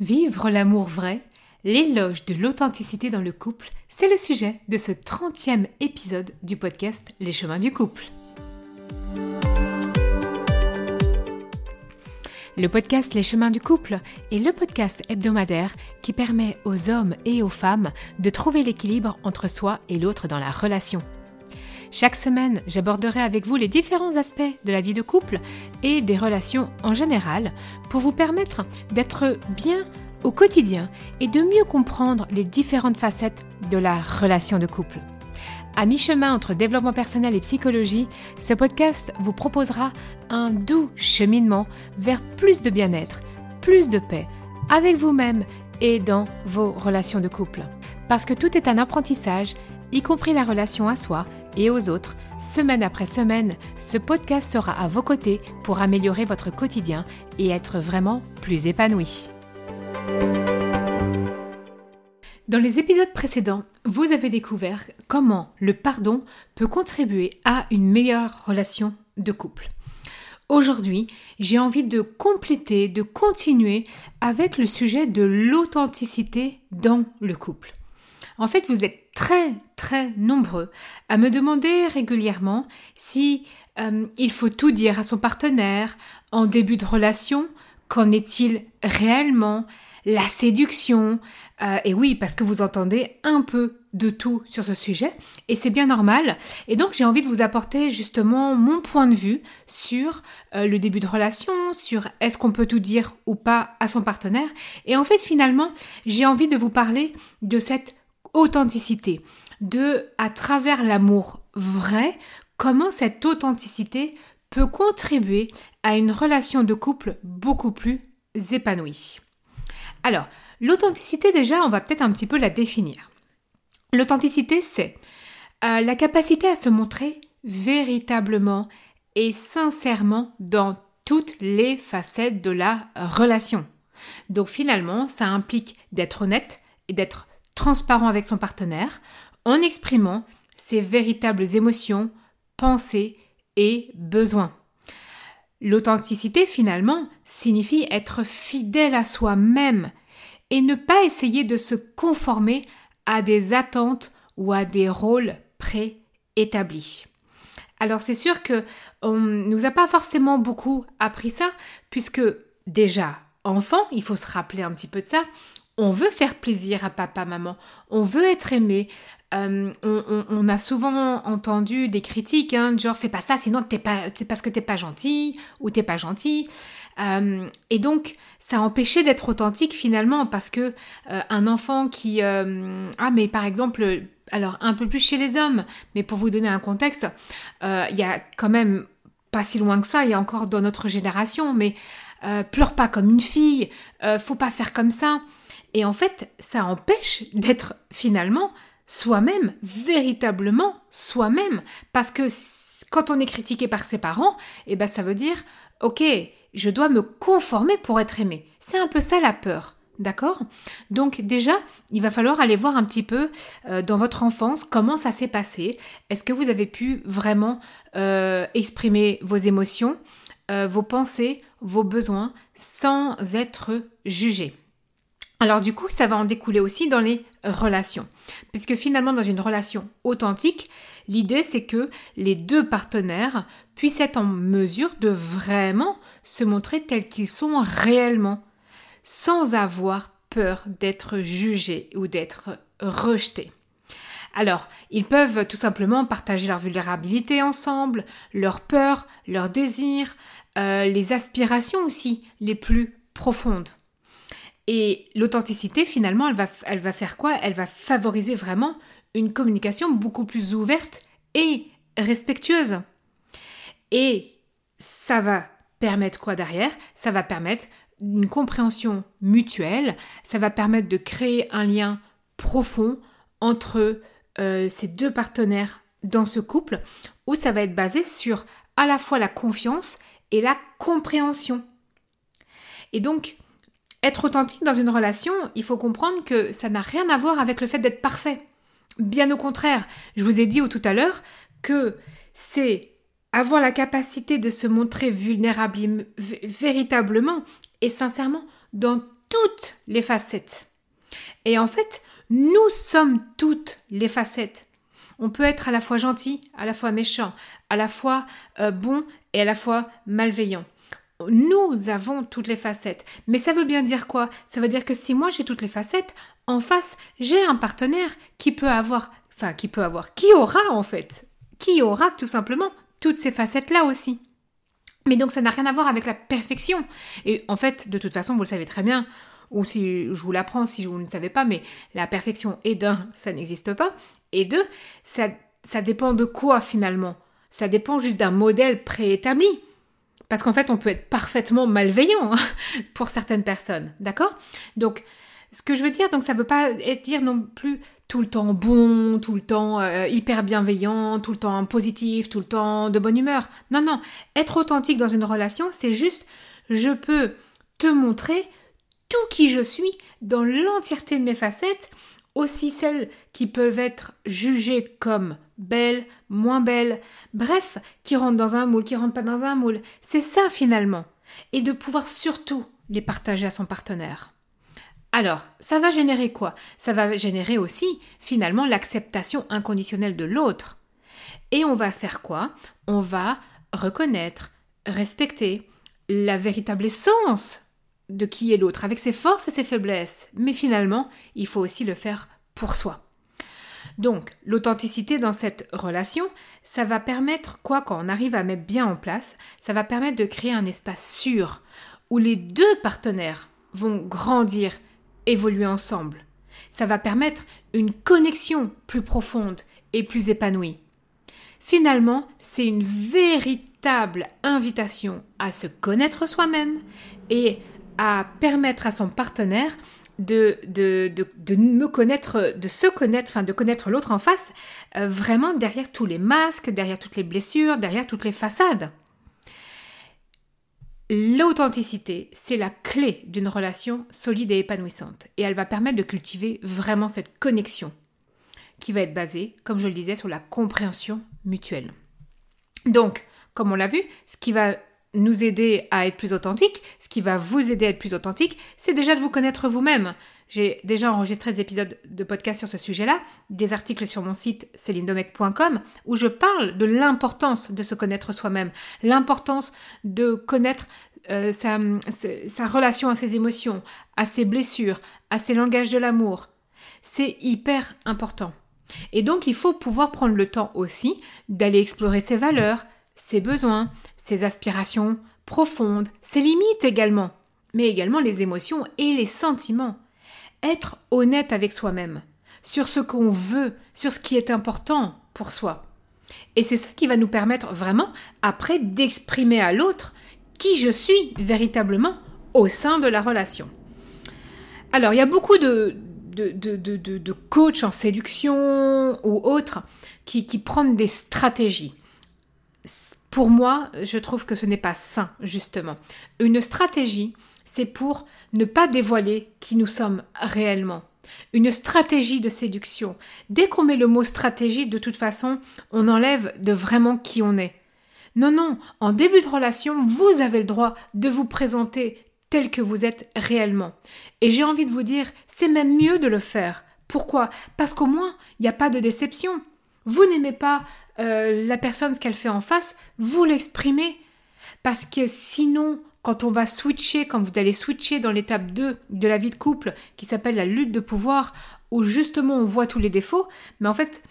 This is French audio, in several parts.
Vivre l'amour vrai, l'éloge de l'authenticité dans le couple, c'est le sujet de ce 30e épisode du podcast Les chemins du couple. Le podcast Les chemins du couple est le podcast hebdomadaire qui permet aux hommes et aux femmes de trouver l'équilibre entre soi et l'autre dans la relation. Chaque semaine, j'aborderai avec vous les différents aspects de la vie de couple et des relations en général pour vous permettre d'être bien au quotidien et de mieux comprendre les différentes facettes de la relation de couple. À mi-chemin entre développement personnel et psychologie, ce podcast vous proposera un doux cheminement vers plus de bien-être, plus de paix, avec vous-même et dans vos relations de couple. Parce que tout est un apprentissage, y compris la relation à soi et aux autres, semaine après semaine, ce podcast sera à vos côtés pour améliorer votre quotidien et être vraiment plus épanoui. Dans les épisodes précédents, vous avez découvert comment le pardon peut contribuer à une meilleure relation de couple. Aujourd'hui, j'ai envie de compléter, de continuer avec le sujet de l'authenticité dans le couple. En fait, vous êtes très très nombreux à me demander régulièrement si euh, il faut tout dire à son partenaire en début de relation. Qu'en est-il réellement La séduction euh, Et oui, parce que vous entendez un peu de tout sur ce sujet et c'est bien normal. Et donc j'ai envie de vous apporter justement mon point de vue sur euh, le début de relation, sur est-ce qu'on peut tout dire ou pas à son partenaire. Et en fait finalement j'ai envie de vous parler de cette authenticité, de, à travers l'amour vrai, comment cette authenticité peut contribuer à une relation de couple beaucoup plus épanouie. Alors, l'authenticité déjà, on va peut-être un petit peu la définir. L'authenticité, c'est euh, la capacité à se montrer véritablement et sincèrement dans toutes les facettes de la relation. Donc finalement, ça implique d'être honnête et d'être transparent avec son partenaire en exprimant ses véritables émotions, pensées et besoins. L'authenticité, finalement, signifie être fidèle à soi-même et ne pas essayer de se conformer à des attentes ou à des rôles préétablis. Alors c'est sûr que on nous a pas forcément beaucoup appris ça puisque déjà enfant, il faut se rappeler un petit peu de ça, on veut faire plaisir à papa, maman, on veut être aimé. Euh, on, a souvent entendu des critiques, hein, genre fais pas ça, sinon t'es pas, c'est parce que t'es pas gentil ou t'es pas gentil. Euh, et donc ça a empêché d'être authentique finalement parce que euh, un enfant qui, ah mais par exemple, alors un peu plus chez les hommes, mais pour vous donner un contexte, il y a quand même pas si loin que ça, il y a encore dans notre génération, mais pleure pas comme une fille, faut pas faire comme ça. Et en fait, ça empêche d'être finalement soi-même, véritablement soi-même. Parce que quand on est critiqué par ses parents, eh ben ça veut dire, ok, je dois me conformer pour être aimé. C'est un peu ça la peur. D'accord? Donc déjà, il va falloir aller voir un petit peu euh, dans votre enfance comment ça s'est passé. Est-ce que vous avez pu vraiment euh, exprimer vos émotions, euh, vos pensées, vos besoins sans être jugé? Alors du coup, ça va en découler aussi dans les relations. Puisque finalement, dans une relation authentique, l'idée c'est que les deux partenaires puissent être en mesure de vraiment se montrer tels qu'ils sont réellement, sans avoir peur d'être jugés ou d'être rejetés. Alors, ils peuvent tout simplement partager leur vulnérabilité ensemble, leurs peurs, leurs désirs, euh, les aspirations aussi les plus profondes. Et l'authenticité, finalement, elle va, elle va faire quoi? Elle va favoriser vraiment une communication beaucoup plus ouverte et respectueuse. Et ça va permettre quoi derrière? Ça va permettre une compréhension mutuelle, ça va permettre de créer un lien profond entre euh, ces deux partenaires dans ce couple, où ça va être basé sur à la fois la confiance et la compréhension. Et donc, être authentique dans une relation, il faut comprendre que ça n'a rien à voir avec le fait d'être parfait. Bien au contraire, je vous ai dit tout à l'heure que c'est avoir la capacité de se montrer vulnérable véritablement et sincèrement dans toutes les facettes. Et en fait, nous sommes toutes les facettes. On peut être à la fois gentil, à la fois méchant, à la fois euh, bon et à la fois malveillant. Nous avons toutes les facettes. Mais ça veut bien dire quoi? Ça veut dire que si moi j'ai toutes les facettes, en face, j'ai un partenaire qui peut avoir, enfin qui peut avoir, qui aura en fait, qui aura tout simplement toutes ces facettes-là aussi. Mais donc ça n'a rien à voir avec la perfection. Et en fait, de toute façon, vous le savez très bien, ou si je vous l'apprends si vous ne savez pas, mais la perfection, et d'un, ça n'existe pas, et deux, ça, ça dépend de quoi finalement? Ça dépend juste d'un modèle préétabli. Parce qu'en fait, on peut être parfaitement malveillant hein, pour certaines personnes, d'accord? Donc, ce que je veux dire, donc ça ne veut pas dire non plus tout le temps bon, tout le temps euh, hyper bienveillant, tout le temps positif, tout le temps de bonne humeur. Non, non, être authentique dans une relation, c'est juste je peux te montrer tout qui je suis dans l'entièreté de mes facettes, aussi celles qui peuvent être jugées comme belles, moins belles, bref, qui rentrent dans un moule, qui rentrent pas dans un moule. C'est ça finalement. Et de pouvoir surtout les partager à son partenaire. Alors, ça va générer quoi? Ça va générer aussi, finalement, l'acceptation inconditionnelle de l'autre. Et on va faire quoi? On va reconnaître, respecter la véritable essence de qui est l'autre, avec ses forces et ses faiblesses. Mais finalement, il faut aussi le faire pour soi. Donc, l'authenticité dans cette relation, ça va permettre, quoi, quand on arrive à mettre bien en place, ça va permettre de créer un espace sûr où les deux partenaires vont grandir, évoluer ensemble. Ça va permettre une connexion plus profonde et plus épanouie. Finalement, c'est une véritable invitation à se connaître soi-même et à permettre à son partenaire de, de, de, me connaître, de se connaître, enfin de connaître l'autre en face, euh, vraiment derrière tous les masques, derrière toutes les blessures, derrière toutes les façades. L'authenticité, c'est la clé d'une relation solide et épanouissante. Et elle va permettre de cultiver vraiment cette connexion qui va être basée, comme je le disais, sur la compréhension mutuelle. Donc, comme on l'a vu, ce qui va nous aider à être plus authentique, ce qui va vous aider à être plus authentique, c'est déjà de vous connaître vous-même. J'ai déjà enregistré des épisodes de podcast sur ce sujet-là, des articles sur mon site celindomec.com où je parle de l'importance de se connaître soi-même, l'importance de connaître euh, sa, sa relation à ses émotions, à ses blessures, à ses langages de l'amour. C'est hyper important. Et donc il faut pouvoir prendre le temps aussi d'aller explorer ses valeurs, ses besoins, ses aspirations profondes, ses limites également, mais également les émotions et les sentiments. Être honnête avec soi-même, sur ce qu'on veut, sur ce qui est important pour soi. Et c'est ça qui va nous permettre vraiment, après, d'exprimer à l'autre qui je suis véritablement au sein de la relation. Alors, il y a beaucoup de, de, de, coachs en séduction ou autres qui, qui prennent des stratégies pour moi, je trouve que ce n'est pas sain, justement. Une stratégie, c'est pour ne pas dévoiler qui nous sommes réellement. Une stratégie de séduction. Dès qu'on met le mot stratégie, de toute façon, on enlève de vraiment qui on est. Non, non, en début de relation, vous avez le droit de vous présenter tel que vous êtes réellement. Et j'ai envie de vous dire, c'est même mieux de le faire. Pourquoi? Parce qu'au moins, il n'y a pas de déception. Vous n'aimez pas euh, la personne, ce qu'elle fait en face, vous l'exprimez. Parce que sinon, quand on va switcher, quand vous allez switcher dans l'étape 2 de la vie de couple, qui s'appelle la lutte de pouvoir, où justement on voit tous les défauts, mais en fait,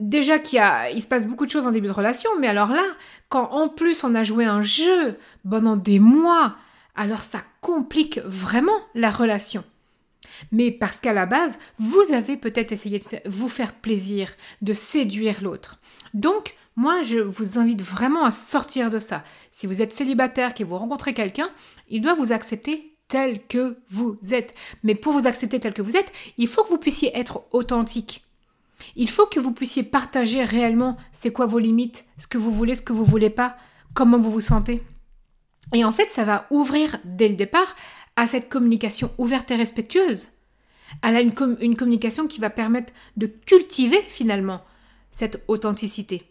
déjà qu'il il se passe beaucoup de choses en début de relation, mais alors là, quand en plus on a joué un jeu pendant des mois, alors ça complique vraiment la relation mais parce qu'à la base, vous avez peut-être essayé de vous faire plaisir, de séduire l'autre. Donc, moi, je vous invite vraiment à sortir de ça. Si vous êtes célibataire, que vous rencontrez quelqu'un, il doit vous accepter tel que vous êtes. Mais pour vous accepter tel que vous êtes, il faut que vous puissiez être authentique. Il faut que vous puissiez partager réellement c'est quoi vos limites, ce que vous voulez, ce que vous voulez pas, comment vous vous sentez. Et en fait, ça va ouvrir dès le départ à cette communication ouverte et respectueuse, à une, une communication qui va permettre de cultiver finalement cette authenticité.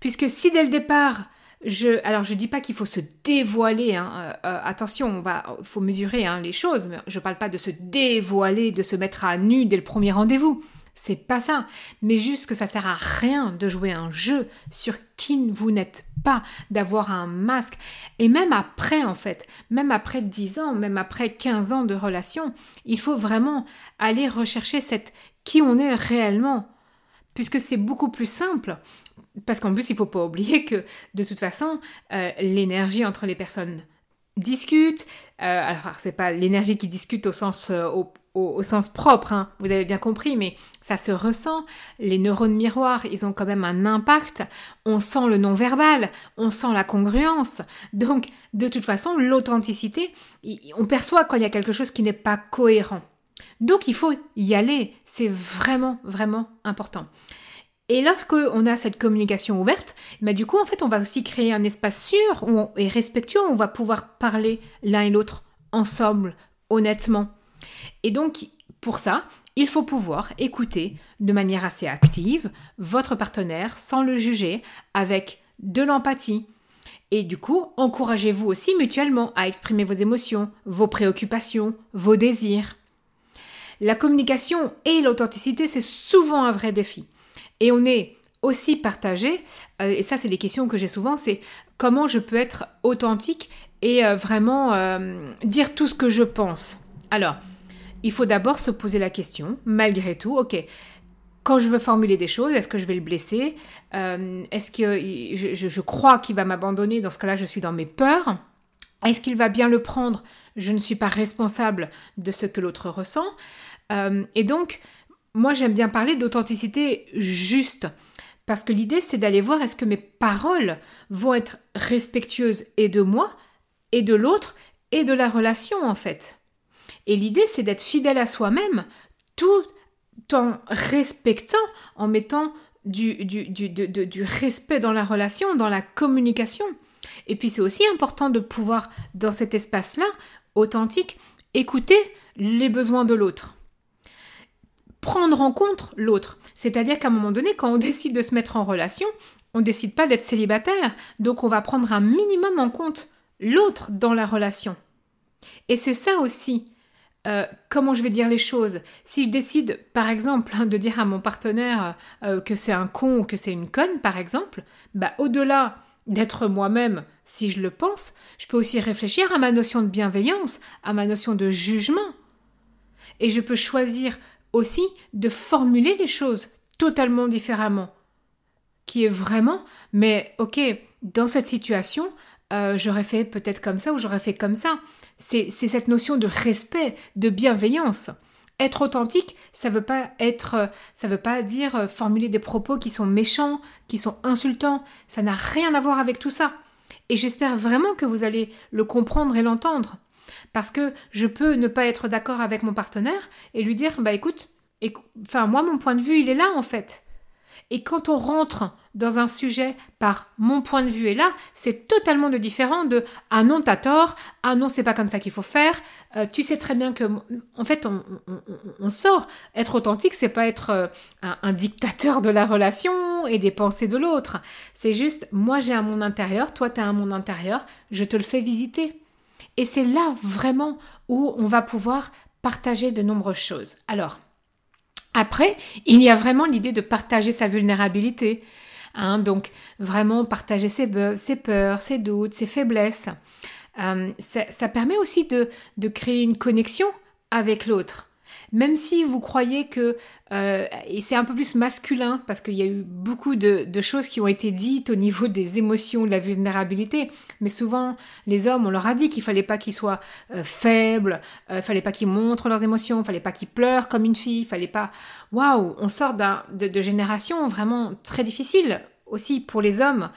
Puisque si dès le départ, je, alors je dis pas qu'il faut se dévoiler, hein, euh, euh, attention, on va, faut mesurer hein, les choses, mais je parle pas de se dévoiler, de se mettre à nu dès le premier rendez-vous. C'est pas ça, mais juste que ça sert à rien de jouer un jeu sur qui vous n'êtes pas, d'avoir un masque. Et même après, en fait, même après 10 ans, même après 15 ans de relation, il faut vraiment aller rechercher cette qui on est réellement. Puisque c'est beaucoup plus simple. Parce qu'en plus, il faut pas oublier que de toute façon, euh, l'énergie entre les personnes discute. Euh, alors, c'est pas l'énergie qui discute au sens, euh, sens propre, hein, vous avez bien compris, mais ça se ressent. Les neurones miroirs, ils ont quand même un impact. On sent le non-verbal, on sent la congruence. Donc, de toute façon, l'authenticité, on perçoit quand il y a quelque chose qui n'est pas cohérent. Donc, il faut y aller. C'est vraiment, vraiment important. Et lorsque on a cette communication ouverte, bah du coup, en fait, on va aussi créer un espace sûr et respectueux où on va pouvoir parler l'un et l'autre ensemble, honnêtement. Et donc, pour ça, il faut pouvoir écouter de manière assez active votre partenaire sans le juger, avec de l'empathie. Et du coup, encouragez-vous aussi mutuellement à exprimer vos émotions, vos préoccupations, vos désirs. La communication et l'authenticité, c'est souvent un vrai défi. Et on est aussi partagé, euh, et ça c'est des questions que j'ai souvent, c'est comment je peux être authentique et euh, vraiment euh, dire tout ce que je pense. Alors, il faut d'abord se poser la question, malgré tout, ok, quand je veux formuler des choses, est-ce que je vais le blesser Est-ce que je, crois qu'il va m'abandonner Dans ce cas-là, je suis dans mes peurs. Est-ce qu'il va bien le prendre Je ne suis pas responsable de ce que l'autre ressent. et donc, moi j'aime bien parler d'authenticité juste. Parce que l'idée, c'est d'aller voir est-ce que mes paroles vont être respectueuses et de moi, et de l'autre, et de la relation en fait. Et l'idée, c'est d'être fidèle à soi-même, tout en respectant, en mettant du, respect dans la relation, dans la communication. Et puis c'est aussi important de pouvoir, dans cet espace-là, authentique, écouter les besoins de l'autre prendre en compte l'autre. C'est-à-dire qu'à un moment donné, quand on décide de se mettre en relation, on ne décide pas d'être célibataire, donc on va prendre un minimum en compte l'autre dans la relation. Et c'est ça aussi, euh, comment je vais dire les choses? Si je décide, par exemple, hein, de dire à mon partenaire euh, que c'est un con ou que c'est une conne, par exemple, bah, au-delà d'être moi-même, si je le pense, je peux aussi réfléchir à ma notion de bienveillance, à ma notion de jugement. Et je peux choisir aussi de formuler les choses totalement différemment. Qui est vraiment, mais ok, dans cette situation, euh, j'aurais fait peut-être comme ça ou j'aurais fait comme ça. C'est cette notion de respect, de bienveillance. Être authentique, ça veut pas être, ça veut pas dire euh, formuler des propos qui sont méchants, qui sont insultants. Ça n'a rien à voir avec tout ça. Et j'espère vraiment que vous allez le comprendre et l'entendre. Parce que je peux ne pas être d'accord avec mon partenaire et lui dire bah écoute, enfin moi mon point de vue il est là en fait. Et quand on rentre dans un sujet par mon point de vue est là, c'est totalement de différent de ah non t'as tort, ah non c'est pas comme ça qu'il faut faire. Euh, tu sais très bien que en fait on, sort. Être authentique c'est pas être euh, un, un, dictateur de la relation et des pensées de l'autre. C'est juste moi j'ai un monde intérieur, toi t'as un monde intérieur, je te le fais visiter. Et c'est là vraiment où on va pouvoir partager de nombreuses choses. Alors, après, il y a vraiment l'idée de partager sa vulnérabilité. Hein, donc, vraiment partager ses, peurs, ses doutes, ses faiblesses. Euh, ça, permet aussi de créer une connexion avec l'autre même si vous croyez que, euh, et c'est un peu plus masculin, parce qu'il y a eu beaucoup de, choses qui ont été dites au niveau des émotions, de la vulnérabilité, mais souvent les hommes, on leur a dit qu'il fallait pas qu'ils soient euh, faibles, euh, fallait pas qu'ils montrent leurs émotions, fallait pas qu'ils pleurent comme une fille, fallait pas... Waouh, on sort de, de générations vraiment très difficiles aussi pour les hommes.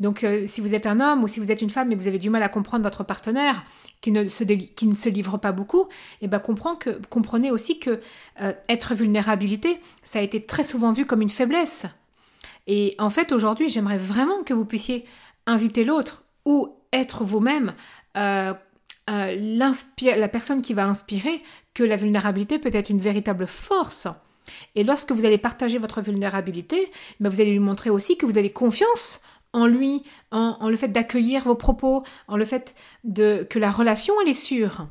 Donc euh, si vous êtes un homme ou si vous êtes une femme et que vous avez du mal à comprendre votre partenaire qui ne se, qui ne se livre pas beaucoup, eh ben comprenez aussi que euh, être vulnérabilité, ça a été très souvent vu comme une faiblesse. Et en fait aujourd'hui j'aimerais vraiment que vous puissiez inviter l'autre ou être vous-même. Euh, la personne qui va inspirer que la vulnérabilité peut être une véritable force. Et lorsque vous allez partager votre vulnérabilité, ben vous allez lui montrer aussi que vous avez confiance en lui, en, le fait d'accueillir vos propos, en le fait de, que la relation, elle est sûre.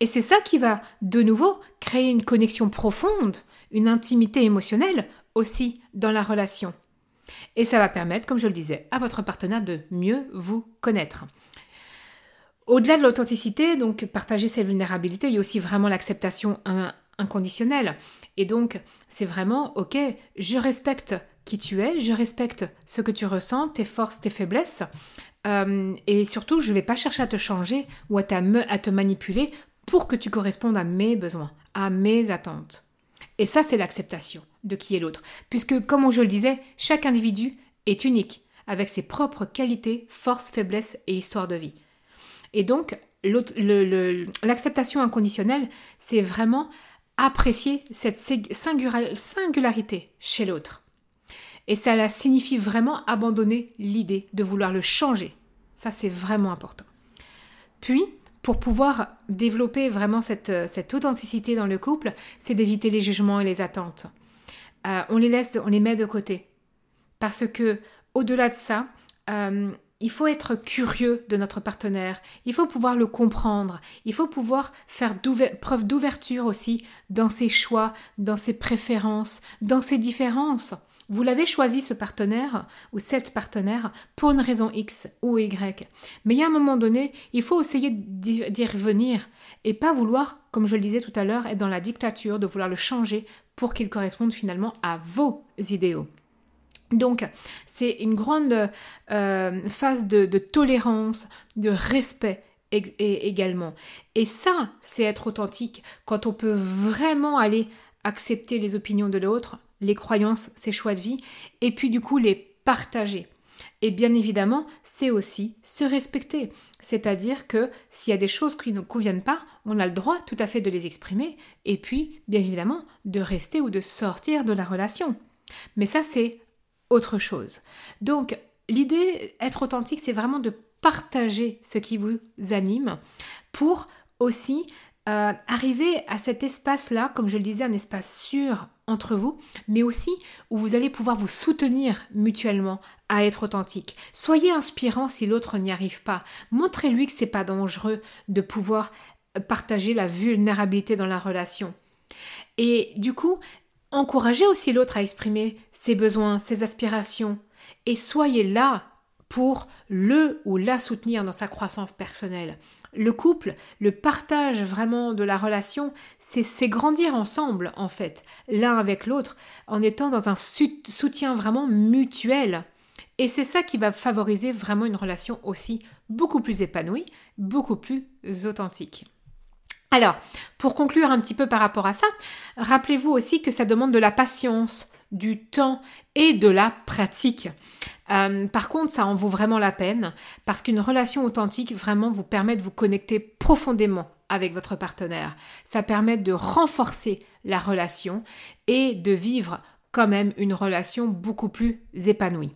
Et c'est ça qui va, de nouveau, créer une connexion profonde, une intimité émotionnelle aussi dans la relation. Et ça va permettre, comme je le disais, à votre partenaire de mieux vous connaître. Au-delà de l'authenticité, donc partager ses vulnérabilités, il y a aussi vraiment l'acceptation inconditionnelle. Et donc, c'est vraiment, ok, je respecte qui tu es, je respecte ce que tu ressens, tes forces, tes faiblesses, euh, et surtout, je ne vais pas chercher à te changer ou à, à te manipuler pour que tu correspondes à mes besoins, à mes attentes. Et ça, c'est l'acceptation de qui est l'autre. Puisque, comme je le disais, chaque individu est unique, avec ses propres qualités, forces, faiblesses et histoires de vie. Et donc, l'acceptation inconditionnelle, c'est vraiment apprécier cette singularité chez l'autre. Et ça signifie vraiment abandonner l'idée de vouloir le changer. Ça, c'est vraiment important. Puis, pour pouvoir développer vraiment cette, cette authenticité dans le couple, c'est d'éviter les jugements et les attentes. Euh, on les laisse, on les met de côté. Parce que, au-delà de ça, euh, il faut être curieux de notre partenaire, il faut pouvoir le comprendre, il faut pouvoir faire preuve d'ouverture aussi dans ses choix, dans ses préférences, dans ses différences. Vous l'avez choisi ce partenaire ou cette partenaire pour une raison X ou Y. Mais il y a un moment donné, il faut essayer d'y revenir et pas vouloir, comme je le disais tout à l'heure, être dans la dictature, de vouloir le changer pour qu'il corresponde finalement à vos idéaux. Donc, c'est une grande euh, phase de, tolérance, de respect également. Et ça, c'est être authentique quand on peut vraiment aller accepter les opinions de l'autre, les croyances, ses choix de vie, et puis du coup les partager. Et bien évidemment, c'est aussi se respecter. C'est-à-dire que s'il y a des choses qui ne conviennent pas, on a le droit tout à fait de les exprimer, et puis, bien évidemment, de rester ou de sortir de la relation. Mais ça, c'est autre chose. Donc, l'idée, être authentique, c'est vraiment de partager ce qui vous anime pour aussi euh, arriver à cet espace-là, comme je le disais, un espace sûr entre vous, mais aussi où vous allez pouvoir vous soutenir mutuellement à être authentique. Soyez inspirant si l'autre n'y arrive pas. Montrez-lui que c'est pas dangereux de pouvoir partager la vulnérabilité dans la relation. Et du coup, Encouragez aussi l'autre à exprimer ses besoins, ses aspirations, et soyez là pour le ou la soutenir dans sa croissance personnelle. Le couple, le partage vraiment de la relation, c'est grandir ensemble en fait, l'un avec l'autre, en étant dans un soutien vraiment mutuel. Et c'est ça qui va favoriser vraiment une relation aussi beaucoup plus épanouie, beaucoup plus authentique. Alors, pour conclure un petit peu par rapport à ça, rappelez-vous aussi que ça demande de la patience, du temps et de la pratique. Euh, par contre, ça en vaut vraiment la peine parce qu'une relation authentique vraiment vous permet de vous connecter profondément avec votre partenaire. Ça permet de renforcer la relation et de vivre quand même une relation beaucoup plus épanouie.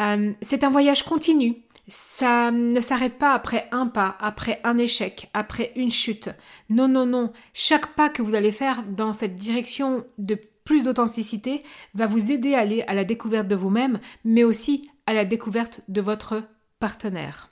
Euh, c'est un voyage continu ça ne s'arrête pas après un pas, après un échec, après une chute. Non, non, non. Chaque pas que vous allez faire dans cette direction de plus d'authenticité va vous aider à aller à la découverte de vous-même, mais aussi à la découverte de votre partenaire.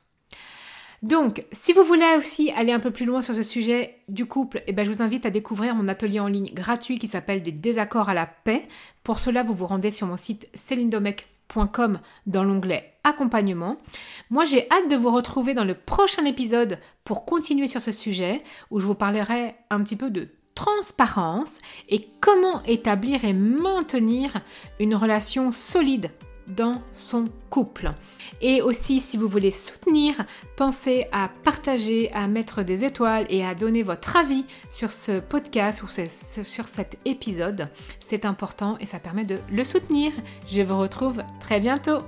Donc, si vous voulez aussi aller un peu plus loin sur ce sujet du couple, eh ben, je vous invite à découvrir mon atelier en ligne gratuit qui s'appelle Des désaccords à la paix. Pour cela, vous vous rendez sur mon site celindomec.com dans l'onglet accompagnement. Moi, j'ai hâte de vous retrouver dans le prochain épisode pour continuer sur ce sujet où je vous parlerai un petit peu de transparence et comment établir et maintenir une relation solide dans son couple. Et aussi, si vous voulez soutenir, pensez à partager, à mettre des étoiles et à donner votre avis sur ce podcast ou sur cet épisode. C'est important et ça permet de le soutenir. Je vous retrouve très bientôt.